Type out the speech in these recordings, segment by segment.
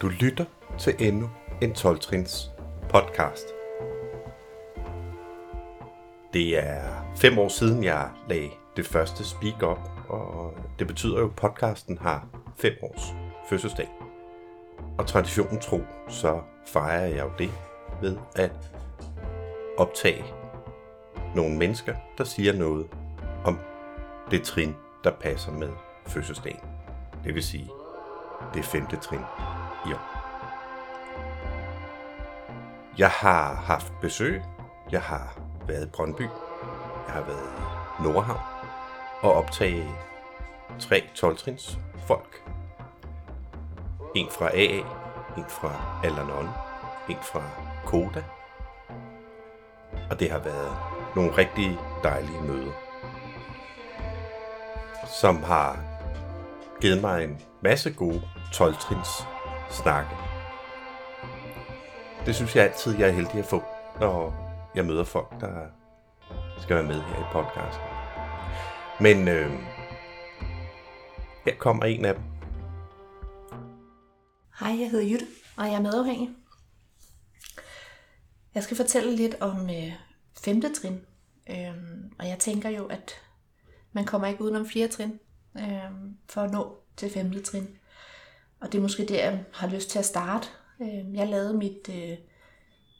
Du lytter til endnu en 12-trins podcast. Det er fem år siden, jeg lagde det første speak op, og det betyder jo, at podcasten har fem års fødselsdag. Og traditionen tro, så fejrer jeg jo det ved at optage nogle mennesker, der siger noget om det trin, der passer med fødselsdagen. Det vil sige, det femte trin i år. Jeg har haft besøg. Jeg har været i Brøndby. Jeg har været i Nordhavn og optage tre 12 folk. En fra AA, en fra Alanon, en fra Koda. Og det har været nogle rigtig dejlige møder, som har givet mig en masse gode 12 snakke. Det synes jeg altid, jeg er heldig at få, når jeg møder folk, der skal være med her i podcasten. Men øh, her kommer en af dem. Hej, jeg hedder Jytte, og jeg er medafhængig. Jeg skal fortælle lidt om øh, femte trin. Øh, og jeg tænker jo, at man kommer ikke udenom fjerde trin øh, for at nå til femte trin. Og det er måske der, jeg har lyst til at starte. Øh, jeg lavede mit øh,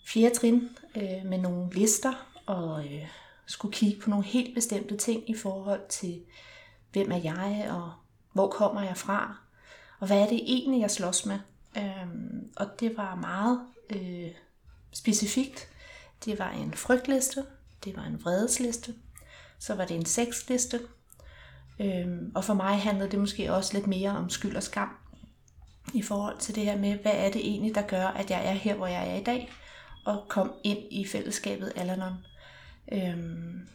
fjerde trin øh, med nogle lister, og øh, skulle kigge på nogle helt bestemte ting i forhold til, hvem er jeg, og hvor kommer jeg fra, og hvad er det egentlig, jeg slås med. Øh, og det var meget øh, specifikt. Det var en frygtliste, det var en vredesliste, så var det en sexliste, Øhm, og for mig handlede det måske også lidt mere om skyld og skam i forhold til det her med, hvad er det egentlig, der gør, at jeg er her, hvor jeg er i dag, og kom ind i fællesskabet Alanon. Øhm,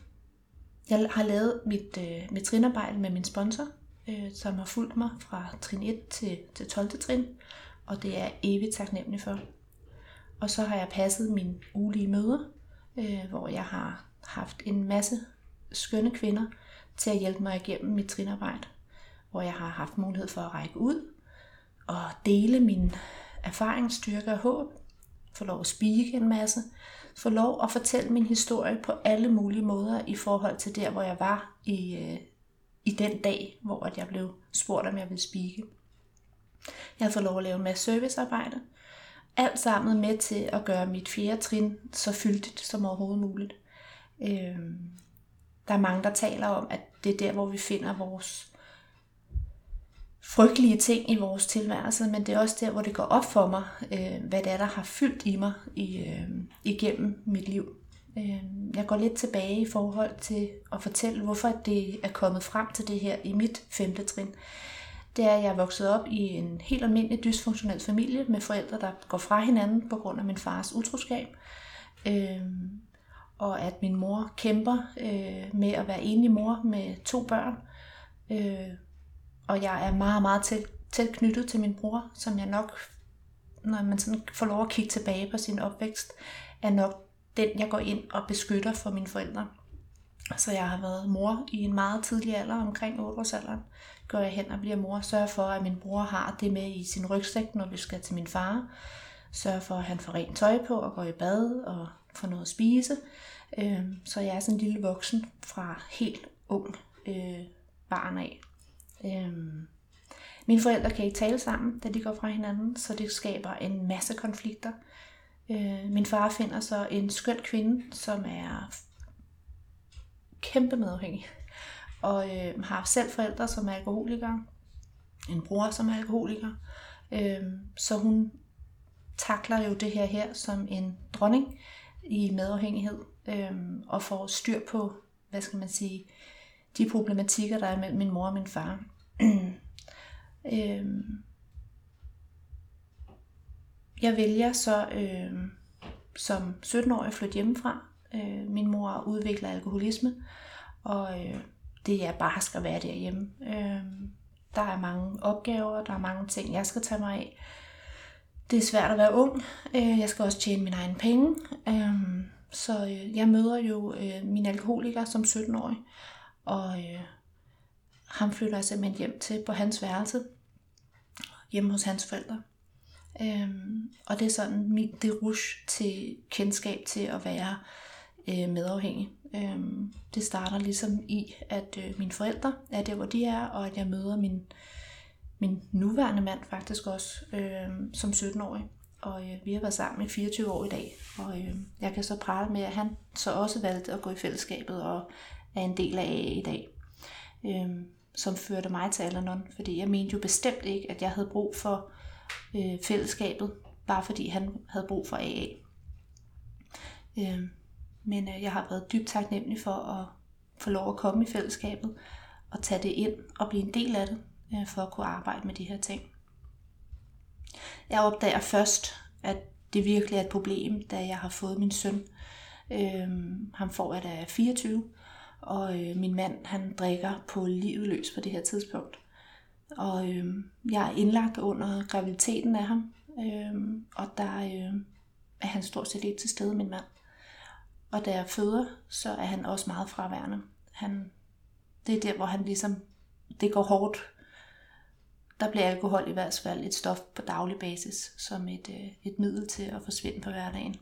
jeg har lavet mit, øh, mit trinarbejde med min sponsor, øh, som har fulgt mig fra trin 1 til, til 12. trin, og det er jeg evigt taknemmelig for. Og så har jeg passet mine ulige møder, øh, hvor jeg har haft en masse skønne kvinder til at hjælpe mig igennem mit trinarbejde, hvor jeg har haft mulighed for at række ud at dele min erfaring, styrke og håb, få lov at spike en masse, få lov at fortælle min historie på alle mulige måder i forhold til der, hvor jeg var i, øh, i den dag, hvor jeg blev spurgt, om jeg ville spike. Jeg har fået lov at lave en masse servicearbejde. Alt sammen med til at gøre mit fjerde trin så fyldigt som overhovedet muligt. Øh, der er mange, der taler om, at det er der, hvor vi finder vores frygtelige ting i vores tilværelse, men det er også der, hvor det går op for mig, øh, hvad det er, der har fyldt i mig i, øh, igennem mit liv. Øh, jeg går lidt tilbage i forhold til at fortælle, hvorfor det er kommet frem til det her i mit femte trin. Det er, at jeg er vokset op i en helt almindelig dysfunktionel familie med forældre, der går fra hinanden på grund af min fars utroskab. Øh, og at min mor kæmper øh, med at være enlig mor med to børn. Øh, og jeg er meget, meget tæt, tæt knyttet til min bror, som jeg nok, når man sådan får lov at kigge tilbage på sin opvækst, er nok den, jeg går ind og beskytter for mine forældre. Så jeg har været mor i en meget tidlig alder, omkring 8 års alderen. Går jeg hen og bliver mor, sørger for, at min bror har det med i sin rygsæk, når vi skal til min far. Sørger for, at han får rent tøj på og går i bad og får noget at spise. Øhm, så jeg er sådan en lille voksen fra helt ung øh, barn af. Øhm, mine forældre kan ikke tale sammen, da de går fra hinanden, så det skaber en masse konflikter. Øh, min far finder så en skøn kvinde, som er kæmpe medafhængig, og øh, har selv forældre, som er alkoholikere, en bror, som er alkoholiker. Øh, så hun takler jo det her her som en dronning i medafhængighed øh, og får styr på, hvad skal man sige, de problematikker, der er mellem min mor og min far. øhm, jeg vælger så øh, som 17-årig at flytte hjemmefra. Øh, min mor udvikler alkoholisme, og øh, det er bare skal være derhjemme. Øh, der er mange opgaver, der er mange ting, jeg skal tage mig af. Det er svært at være ung. Øh, jeg skal også tjene mine egne penge. Øh, så øh, jeg møder jo øh, min alkoholiker som 17-årig, og øh, ham flytter jeg simpelthen hjem til på hans værelse, hjemme hos hans forældre. Øhm, og det er sådan min det rush til kendskab til at være øh, medafhængig. Øhm, det starter ligesom i, at øh, mine forældre er der, hvor de er, og at jeg møder min, min nuværende mand faktisk også øh, som 17-årig. Og øh, vi har været sammen i 24 år i dag, og øh, jeg kan så prale med, at han så også valgte at gå i fællesskabet og er en del af AA i dag. Øh, som førte mig til Alanon, fordi jeg mente jo bestemt ikke, at jeg havde brug for øh, fællesskabet, bare fordi han havde brug for AA. Øh, men øh, jeg har været dybt taknemmelig for at få lov at komme i fællesskabet og tage det ind og blive en del af det, øh, for at kunne arbejde med de her ting. Jeg opdager først, at det virkelig er et problem, da jeg har fået min søn. Øh, ham får jeg da 24, og øh, min mand han drikker på livet løs på det her tidspunkt. Og øh, jeg er indlagt under graviditeten af ham, øh, og der øh, er han stort set ikke til stede, min mand. Og da jeg føder, så er han også meget fraværende. Han, det er der, hvor han ligesom, det går hårdt. Der bliver alkohol i hvert fald et stof på daglig basis, som et, øh, et middel til at forsvinde på hverdagen.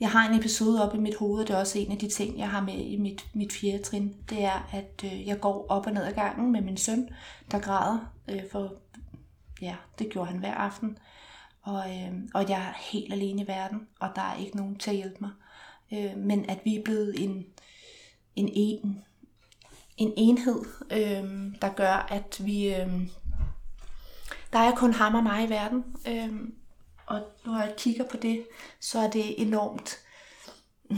Jeg har en episode op i mit hoved, og det er også en af de ting, jeg har med i mit, mit fjerde trin. Det er, at øh, jeg går op og ned ad gangen med min søn, der græder, øh, for ja, det gjorde han hver aften. Og, øh, og jeg er helt alene i verden, og der er ikke nogen til at hjælpe mig. Øh, men at vi er blevet en, en, en, en enhed, øh, der gør, at vi... Øh, der er kun ham og mig i verden. Øh, og når jeg kigger på det, så er det enormt... Mm,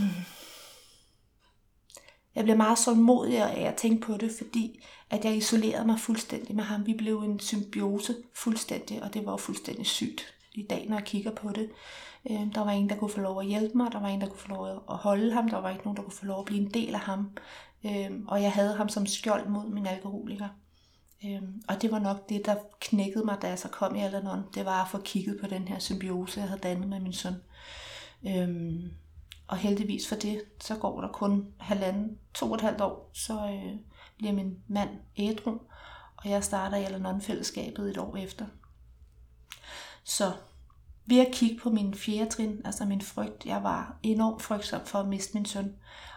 jeg bliver meget sårmodig af at tænke på det, fordi at jeg isolerede mig fuldstændig med ham. Vi blev en symbiose fuldstændig, og det var fuldstændig sygt i dag, når jeg kigger på det. Øh, der var ingen, der kunne få lov at hjælpe mig, der var ingen, der kunne få lov at holde ham, der var ikke nogen, der kunne få lov at blive en del af ham. Øh, og jeg havde ham som skjold mod min alkoholiker. Øhm, og det var nok det, der knækkede mig, da jeg så kom i Alanon. Det var at få kigget på den her symbiose, jeg havde dannet med min søn. Øhm, og heldigvis for det, så går der kun halvanden, to og et halvt år, så øh, bliver min mand ædru, og jeg starter i Alanon-fællesskabet et år efter. Så ved at kigge på min fjerde trin, altså min frygt, jeg var enormt frygtsom for at miste min søn,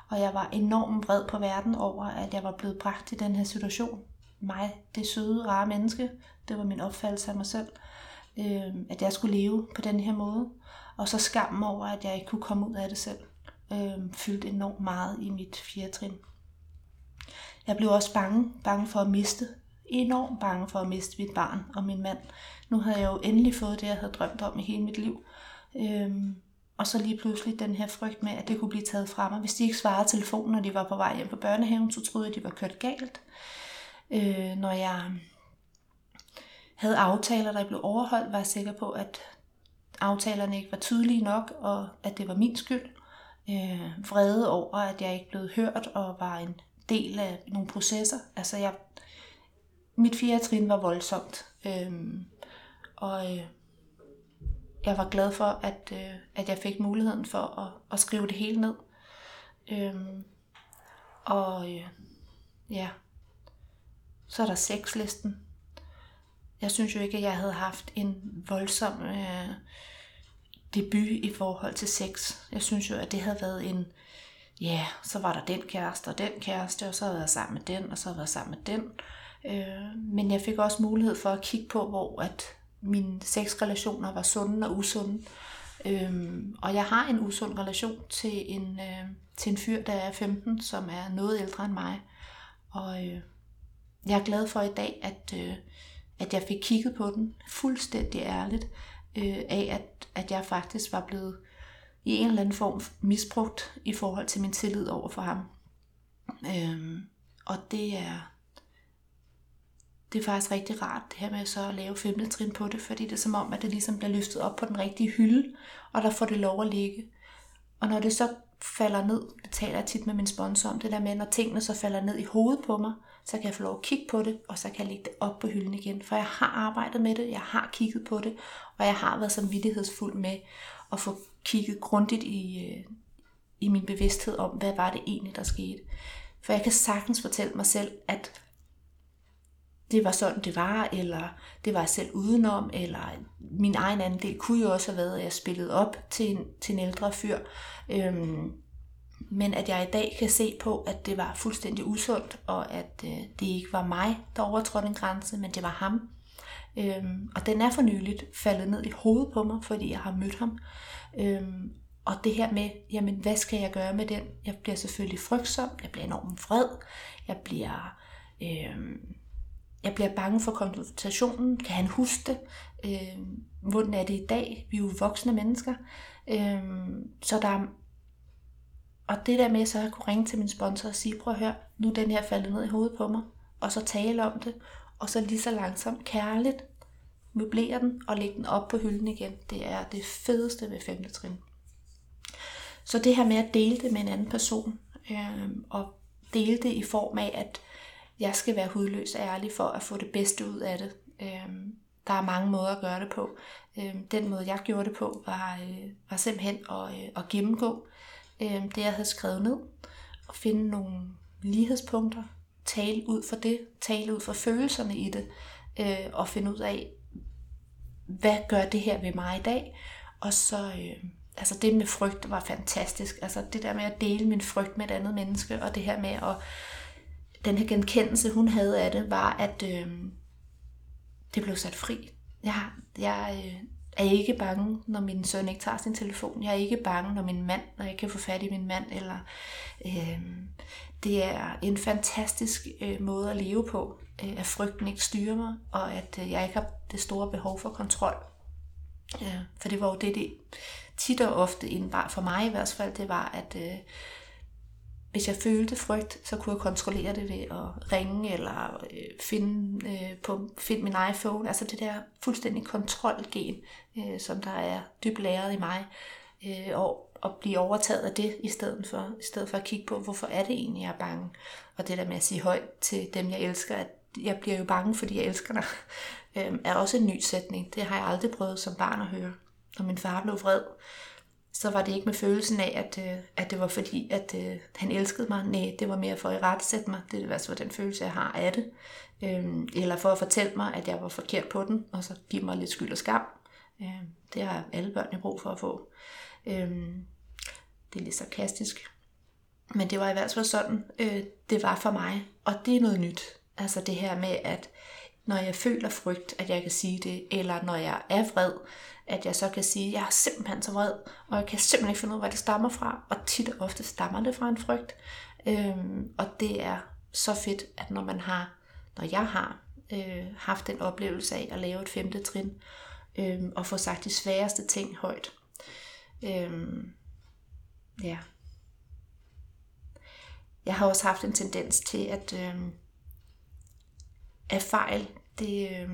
og jeg var enormt vred på verden over, at jeg var blevet bragt i den her situation mig, det søde, rare menneske. Det var min opfattelse af mig selv. Øh, at jeg skulle leve på den her måde. Og så skammen over, at jeg ikke kunne komme ud af det selv. Øh, fyldte enormt meget i mit fjerde trin. Jeg blev også bange, bange for at miste. Enormt bange for at miste mit barn og min mand. Nu havde jeg jo endelig fået det, jeg havde drømt om i hele mit liv. Øhm, og så lige pludselig den her frygt med, at det kunne blive taget fra mig. Hvis de ikke svarede telefonen, når de var på vej hjem på børnehaven, så troede jeg, at de var kørt galt øh, når jeg havde aftaler, der blev overholdt, var jeg sikker på, at aftalerne ikke var tydelige nok, og at det var min skyld. Øh, vrede over, at jeg ikke blev hørt og var en del af nogle processer. Altså jeg, mit fjerde trin var voldsomt. Øh, og øh, jeg var glad for, at, øh, at jeg fik muligheden for at, at skrive det hele ned. Øh, og øh, ja, så er der sexlisten. Jeg synes jo ikke, at jeg havde haft en voldsom øh, debut i forhold til sex. Jeg synes jo, at det havde været en, ja, så var der den kæreste og den kæreste, og så havde jeg været sammen med den, og så havde jeg været sammen med den. Øh, men jeg fik også mulighed for at kigge på, hvor at mine sexrelationer var sunde og usunde. Øhm, og jeg har en usund relation til en, øh, til en fyr, der er 15, som er noget ældre end mig. Og øh, jeg er glad for i dag, at, øh, at jeg fik kigget på den fuldstændig ærligt, øh, af at, at jeg faktisk var blevet i en eller anden form misbrugt i forhold til min tillid over for ham. Øh, og det er, det er faktisk rigtig rart, det her med så at lave femte trin på det, fordi det er som om, at det ligesom bliver løftet op på den rigtige hylde, og der får det lov at ligge. Og når det så falder ned, taler jeg tit med min sponsor om, det der med, når tingene så falder ned i hovedet på mig, så kan jeg få lov at kigge på det, og så kan jeg lægge det op på hylden igen. For jeg har arbejdet med det, jeg har kigget på det, og jeg har været samvittighedsfuld med at få kigget grundigt i, øh, i min bevidsthed om, hvad var det egentlig, der skete. For jeg kan sagtens fortælle mig selv, at det var sådan, det var, eller det var jeg selv udenom, eller min egen andel kunne jo også have været, at jeg spillede op til en, til en ældre fyr. Øhm, men at jeg i dag kan se på, at det var fuldstændig usundt, og at øh, det ikke var mig, der overtrådte en grænse, men det var ham. Øhm, og den er for nyligt faldet ned i hovedet på mig, fordi jeg har mødt ham. Øhm, og det her med, jamen hvad skal jeg gøre med den? Jeg bliver selvfølgelig frygtsom, jeg bliver enormt vred, jeg bliver, øhm, jeg bliver bange for konfrontationen. Kan han huske det? Øhm, hvordan er det i dag? Vi er jo voksne mennesker. Øhm, så der er og det der med så at kunne ringe til min sponsor og sige, prøv at høre, nu er den her faldet ned i hovedet på mig, og så tale om det, og så lige så langsomt, kærligt, møblere den og lægge den op på hylden igen. Det er det fedeste ved femte trin. Så det her med at dele det med en anden person, øh, og dele det i form af, at jeg skal være hudløs og ærlig for at få det bedste ud af det. Øh, der er mange måder at gøre det på. Øh, den måde, jeg gjorde det på, var, øh, var simpelthen at, øh, at gennemgå øh, det, jeg havde skrevet ned, og finde nogle lighedspunkter, tale ud for det, tale ud for følelserne i det, øh, og finde ud af, hvad gør det her ved mig i dag? Og så, øh, altså det med frygt var fantastisk. Altså det der med at dele min frygt med et andet menneske, og det her med at, den her genkendelse, hun havde af det, var, at øh, det blev sat fri. Jeg, jeg øh, er ikke bange, når min søn ikke tager sin telefon. Jeg er ikke bange, når min mand, når jeg kan få fat i min mand. Eller, øh, det er en fantastisk øh, måde at leve på, øh, at frygten ikke styrer mig, og at øh, jeg ikke har det store behov for kontrol. Ja, for det var jo det, det tit og ofte indebar for mig i hvert fald, det var, at øh, hvis jeg følte frygt, så kunne jeg kontrollere det ved at ringe eller øh, finde, øh, på, finde min iPhone. Altså det der fuldstændig kontrolgen, øh, som der er dybt læret i mig. Øh, og at blive overtaget af det, i stedet for, i stedet for at kigge på, hvorfor er det egentlig, jeg er bange. Og det der med at sige højt til dem, jeg elsker, at jeg bliver jo bange, fordi jeg elsker dig, øh, er også en ny sætning. Det har jeg aldrig prøvet som barn at høre. Når min far blev vred, så var det ikke med følelsen af, at, øh, at det var fordi, at øh, han elskede mig. Nej, det var mere for at retsætte mig. Det var altså den følelse, jeg har af det. Øhm, eller for at fortælle mig, at jeg var forkert på den, og så give mig lidt skyld og skam. Øhm, det har alle børn i brug for at få. Øhm, det er lidt sarkastisk. Men det var i hvert fald sådan, øh, det var for mig. Og det er noget nyt. Altså det her med, at når jeg føler frygt, at jeg kan sige det, eller når jeg er vred, at jeg så kan sige, at jeg er simpelthen så vred, og jeg kan simpelthen ikke finde ud af, hvor det stammer fra, og tit og ofte stammer det fra en frygt. Øhm, og det er så fedt, at når man har, når jeg har øh, haft den oplevelse af at lave et femte trin, øh, og få sagt de sværeste ting højt. Øh, ja. Jeg har også haft en tendens til, at, øh, af fejl, det, øh,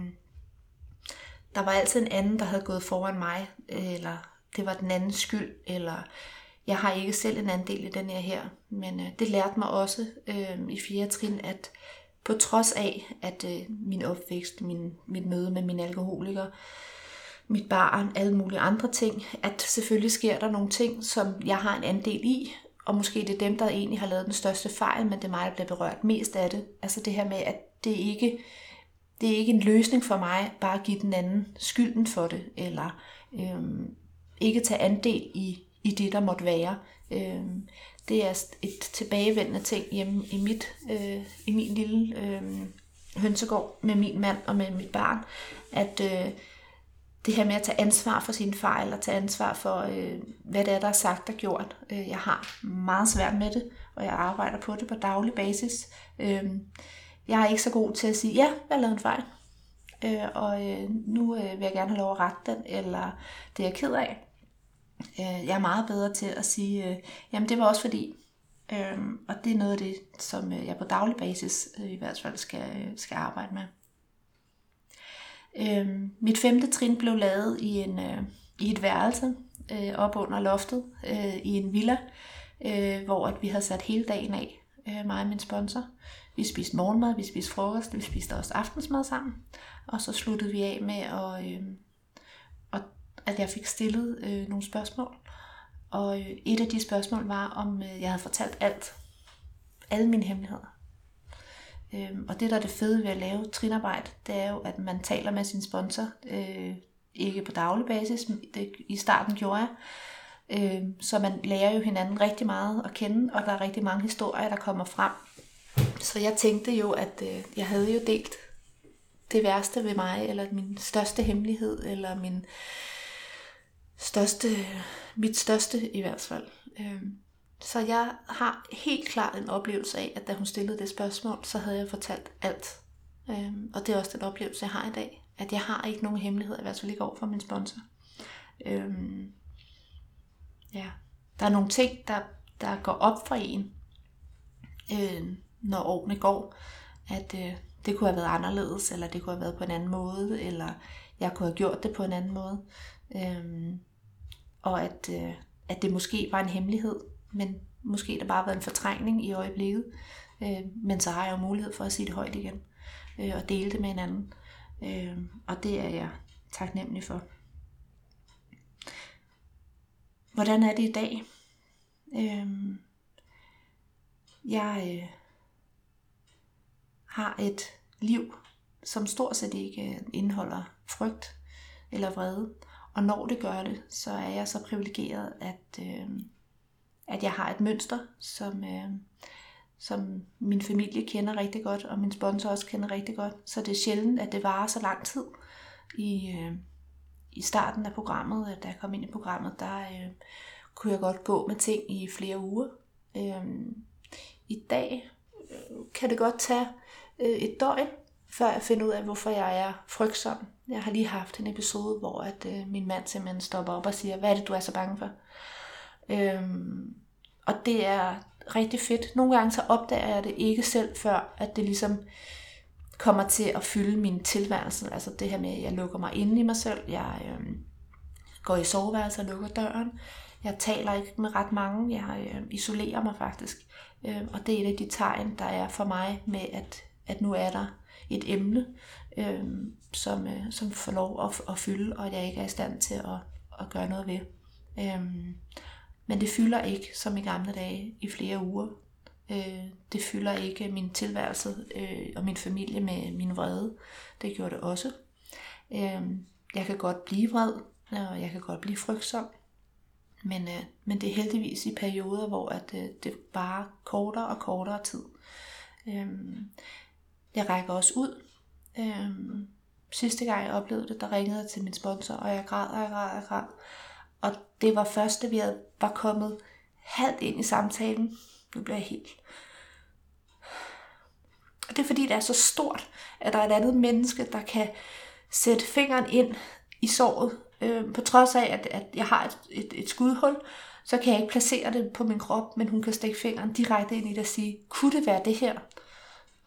der var altid en anden, der havde gået foran mig, eller det var den andens skyld, eller jeg har ikke selv en andel i den her her. Men øh, det lærte mig også øh, i fjerde trin, at på trods af, at øh, min opvækst, min, mit møde med min alkoholiker, mit barn, alle mulige andre ting, at selvfølgelig sker der nogle ting, som jeg har en andel i, og måske det er dem, der egentlig har lavet den største fejl, men det er mig, der bliver berørt mest af det. Altså det her med, at det er ikke det er ikke en løsning for mig bare at give den anden skylden for det, eller øhm, ikke tage andel i, i det, der måtte være. Øhm, det er et tilbagevendende ting hjemme i, mit, øh, i min lille øh, hønsegård med min mand og med mit barn, at øh, det her med at tage ansvar for sine fejl og tage ansvar for, øh, hvad det er, der er sagt og gjort. Øh, jeg har meget svært med det, og jeg arbejder på det på daglig basis. Øh, jeg er ikke så god til at sige, ja, jeg lavede en fejl, øh, og øh, nu øh, vil jeg gerne have lov at rette den, eller det er jeg ked af. Øh, jeg er meget bedre til at sige, øh, jamen det var også fordi, øh, og det er noget af det, som øh, jeg på daglig basis øh, i hvert fald skal, øh, skal arbejde med. Øh, mit femte trin blev lavet i, en, øh, i et værelse øh, op under loftet øh, i en villa, øh, hvor at vi havde sat hele dagen af, øh, mig og min sponsor. Vi spiste morgenmad, vi spiste frokost, vi spiste også aftensmad sammen. Og så sluttede vi af med, at, øh, at, at jeg fik stillet øh, nogle spørgsmål. Og øh, et af de spørgsmål var, om øh, jeg havde fortalt alt. Alle mine hemmeligheder. Øh, og det, der er det fede ved at lave trinarbejde, det er jo, at man taler med sin sponsor, øh, ikke på daglig basis, men det, i starten gjorde jeg, øh, så man lærer jo hinanden rigtig meget at kende, og der er rigtig mange historier, der kommer frem. Så jeg tænkte jo, at øh, jeg havde jo delt det værste ved mig, eller min største hemmelighed, eller min største, mit største i hvert fald. Øh, så jeg har helt klart en oplevelse af, at da hun stillede det spørgsmål, så havde jeg fortalt alt. Øh, og det er også den oplevelse, jeg har i dag. At jeg har ikke nogen hemmelighed, i hvert fald ikke over for min sponsor. Øh, ja. Der er nogle ting, der, der går op for en, øh, når årene går. At øh, det kunne have været anderledes, eller det kunne have været på en anden måde, eller jeg kunne have gjort det på en anden måde. Øhm, og at, øh, at det måske var en hemmelighed, men måske der bare været en fortrængning i øjeblikket. Øh, men så har jeg jo mulighed for at sige det højt igen, øh, og dele det med hinanden. Øh, og det er jeg taknemmelig for. Hvordan er det i dag? Øh, jeg øh, har et liv, som stort set ikke øh, indeholder frygt eller vrede. Og når det gør det, så er jeg så privilegeret, at, øh, at jeg har et mønster, som, øh, som min familie kender rigtig godt, og min sponsor også kender rigtig godt. Så det er sjældent, at det varer så lang tid. I, øh, i starten af programmet, da jeg kom ind i programmet, der øh, kunne jeg godt gå med ting i flere uger. Øh, I dag øh, kan det godt tage øh, et døgn, før jeg finder ud af, hvorfor jeg er frygtsom. Jeg har lige haft en episode, hvor at, øh, min mand simpelthen stopper op og siger, hvad er det, du er så bange for? Øhm, og det er rigtig fedt. Nogle gange så opdager jeg det ikke selv, før at det ligesom kommer til at fylde min tilværelse. Altså det her med, at jeg lukker mig inde i mig selv. Jeg øh, går i soveværelset og lukker døren. Jeg taler ikke med ret mange. Jeg øh, isolerer mig faktisk. Øh, og det er et af de tegn, der er for mig med, at, at nu er der et emne, øh, som, øh, som får lov at, at fylde, og at jeg ikke er i stand til at, at gøre noget ved. Øh, men det fylder ikke, som i gamle dage, i flere uger. Øh, det fylder ikke min tilværelse øh, og min familie med min vrede. Det gjorde det også. Øh, jeg kan godt blive vred, og jeg kan godt blive frygtsom. Men, øh, men det er heldigvis i perioder, hvor at, øh, det bare kortere og kortere tid. Øh, jeg rækker også ud. Øhm, sidste gang jeg oplevede det, der ringede jeg til min sponsor, og jeg græd, og jeg græd, og jeg græd. Og det var først, da vi havde, var kommet halvt ind i samtalen. Nu bliver jeg helt... Og det er fordi, det er så stort, at der er et andet menneske, der kan sætte fingeren ind i såret. Øh, på trods af, at, at jeg har et, et, et skudhul, så kan jeg ikke placere det på min krop, men hun kan stikke fingeren direkte ind i det og sige, kunne det være det her?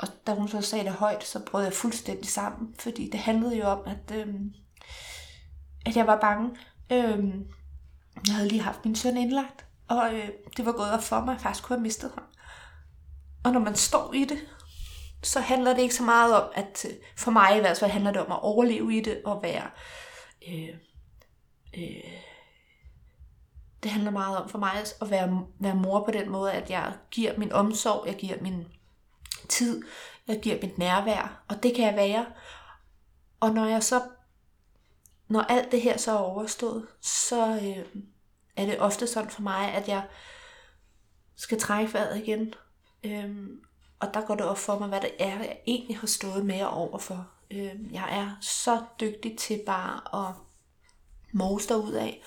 Og da hun så sagde det højt, så brød jeg fuldstændig sammen, fordi det handlede jo om, at, øh, at jeg var bange. Øh, jeg havde lige haft min søn indlagt, og øh, det var gået op for mig, at jeg faktisk kunne have mistet ham. Og når man står i det, så handler det ikke så meget om, at øh, for mig i hvert fald handler det om at overleve i det og være... Øh, øh, det handler meget om for mig at være, være mor på den måde, at jeg giver min omsorg, jeg giver min tid, jeg giver mit nærvær, og det kan jeg være. Og når jeg så når alt det her så er overstået, så øh, er det ofte sådan for mig, at jeg skal trække vejret igen. Øh, og der går det op for mig, hvad det er, jeg egentlig har stået mere overfor. Øh, jeg er så dygtig til bare at mose ud af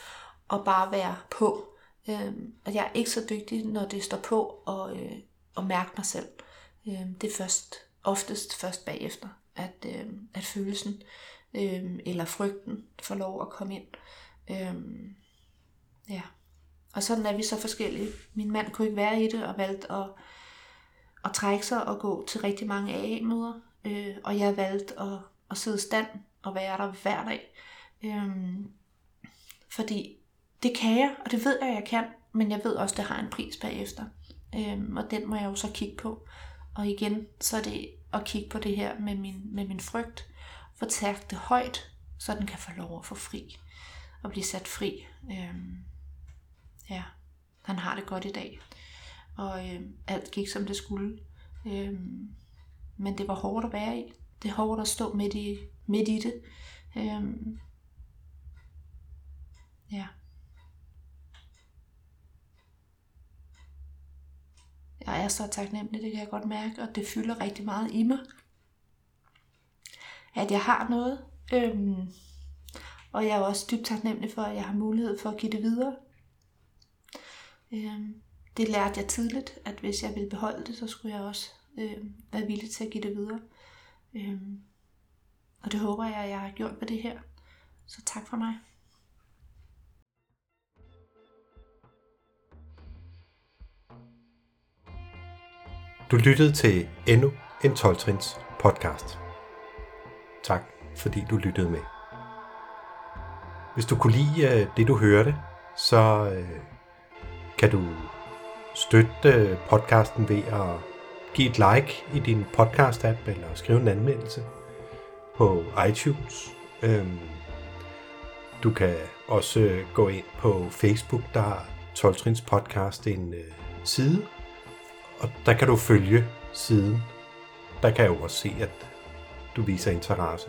og bare være på. Øh, og jeg er ikke så dygtig, når det står på og, øh, og mærke mig selv. Øh, det er først, oftest først bagefter, at, øh, at følelsen øh, eller frygten får lov at komme ind. Øh, ja. Og sådan er vi så forskellige. Min mand kunne ikke være i det og valgte at, at trække sig og gå til rigtig mange AA-møder. Øh, og jeg valgte at, at sidde stand og være der hver dag. Øh, fordi det kan jeg, og det ved jeg, jeg kan, men jeg ved også, at det har en pris bagefter. Øhm, og den må jeg jo så kigge på. Og igen, så er det at kigge på det her med min, med min frygt. Fortærk det højt, så den kan få lov at få fri og blive sat fri. Øhm, ja, han har det godt i dag. Og øhm, alt gik som det skulle. Øhm, men det var hårdt at være i. Det er hårdt at stå midt i, midt i det. Øhm, ja. Jeg er så taknemmelig, det kan jeg godt mærke, og det fylder rigtig meget i mig. At jeg har noget. Øhm, og jeg er også dybt taknemmelig for, at jeg har mulighed for at give det videre. Øhm, det lærte jeg tidligt, at hvis jeg ville beholde det, så skulle jeg også øh, være villig til at give det videre. Øhm, og det håber jeg, at jeg har gjort med det her. Så tak for mig. Du lyttede til endnu en 12 podcast. Tak, fordi du lyttede med. Hvis du kunne lide øh, det, du hørte, så øh, kan du støtte øh, podcasten ved at give et like i din podcast-app eller skrive en anmeldelse på iTunes. Øhm, du kan også gå ind på Facebook, der har 12 podcast en side, og der kan du følge siden. Der kan jeg jo også se, at du viser interesse.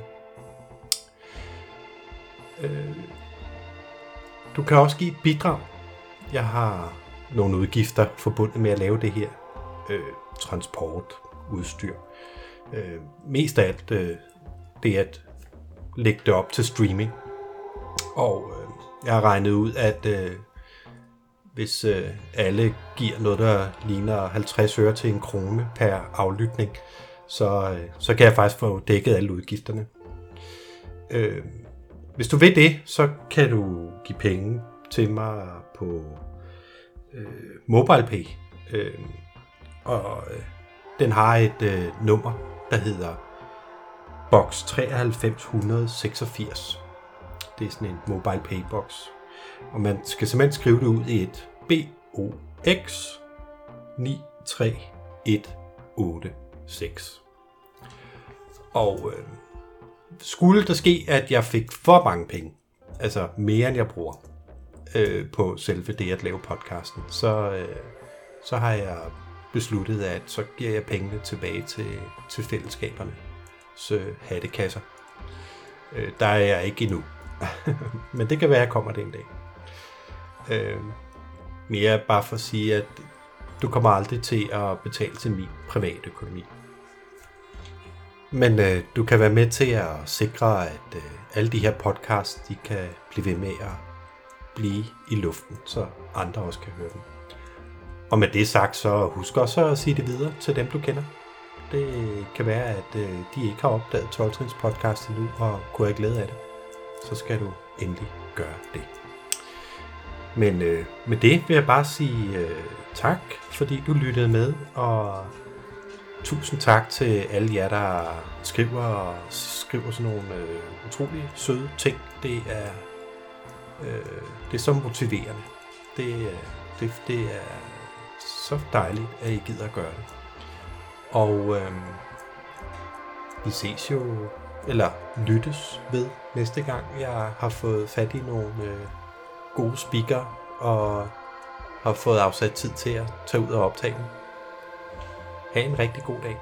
Øh, du kan også give et bidrag. Jeg har nogle udgifter forbundet med at lave det her. Øh, transport, udstyr. Øh, mest af alt øh, det at lægge det op til streaming. Og øh, jeg har regnet ud, at øh, hvis øh, alle giver noget, der ligner 50 øre til en krone per aflytning, så, øh, så kan jeg faktisk få dækket alle udgifterne. Øh, hvis du vil det, så kan du give penge til mig på øh, MobilePay. Øh, og øh, den har et øh, nummer, der hedder box 9386. Det er sådan en MobilePay box. Og man skal simpelthen skrive det ud i et BOX 93186. Og øh, skulle der ske, at jeg fik for mange penge, altså mere end jeg bruger øh, på selve det at lave podcasten, så, øh, så har jeg besluttet, at så giver jeg pengene tilbage til, til fællesskaberne. Så hattekasser. Øh, der er jeg ikke endnu. Men det kan være, at jeg kommer det en dag. Øh, mere bare for at sige, at du kommer aldrig til at betale til min private økonomi. Men øh, du kan være med til at sikre, at øh, alle de her podcasts, de kan blive ved med at blive i luften, så andre også kan høre dem. Og med det sagt, så husk også at sige det videre til dem, du kender. Det kan være, at øh, de ikke har opdaget 12 podcast endnu og kunne have glæde af det. Så skal du endelig gøre det. Men øh, med det vil jeg bare sige øh, tak, fordi du lyttede med, og tusind tak til alle jer, der skriver, skriver sådan nogle øh, utrolig søde ting. Det er, øh, det er så motiverende. Det, øh, det, det er så dejligt, at I gider at gøre det. Og øh, vi ses jo, eller lyttes ved næste gang, jeg har fået fat i nogle øh, gode speaker og har fået afsat tid til at tage ud og optage den. Ha' en rigtig god dag.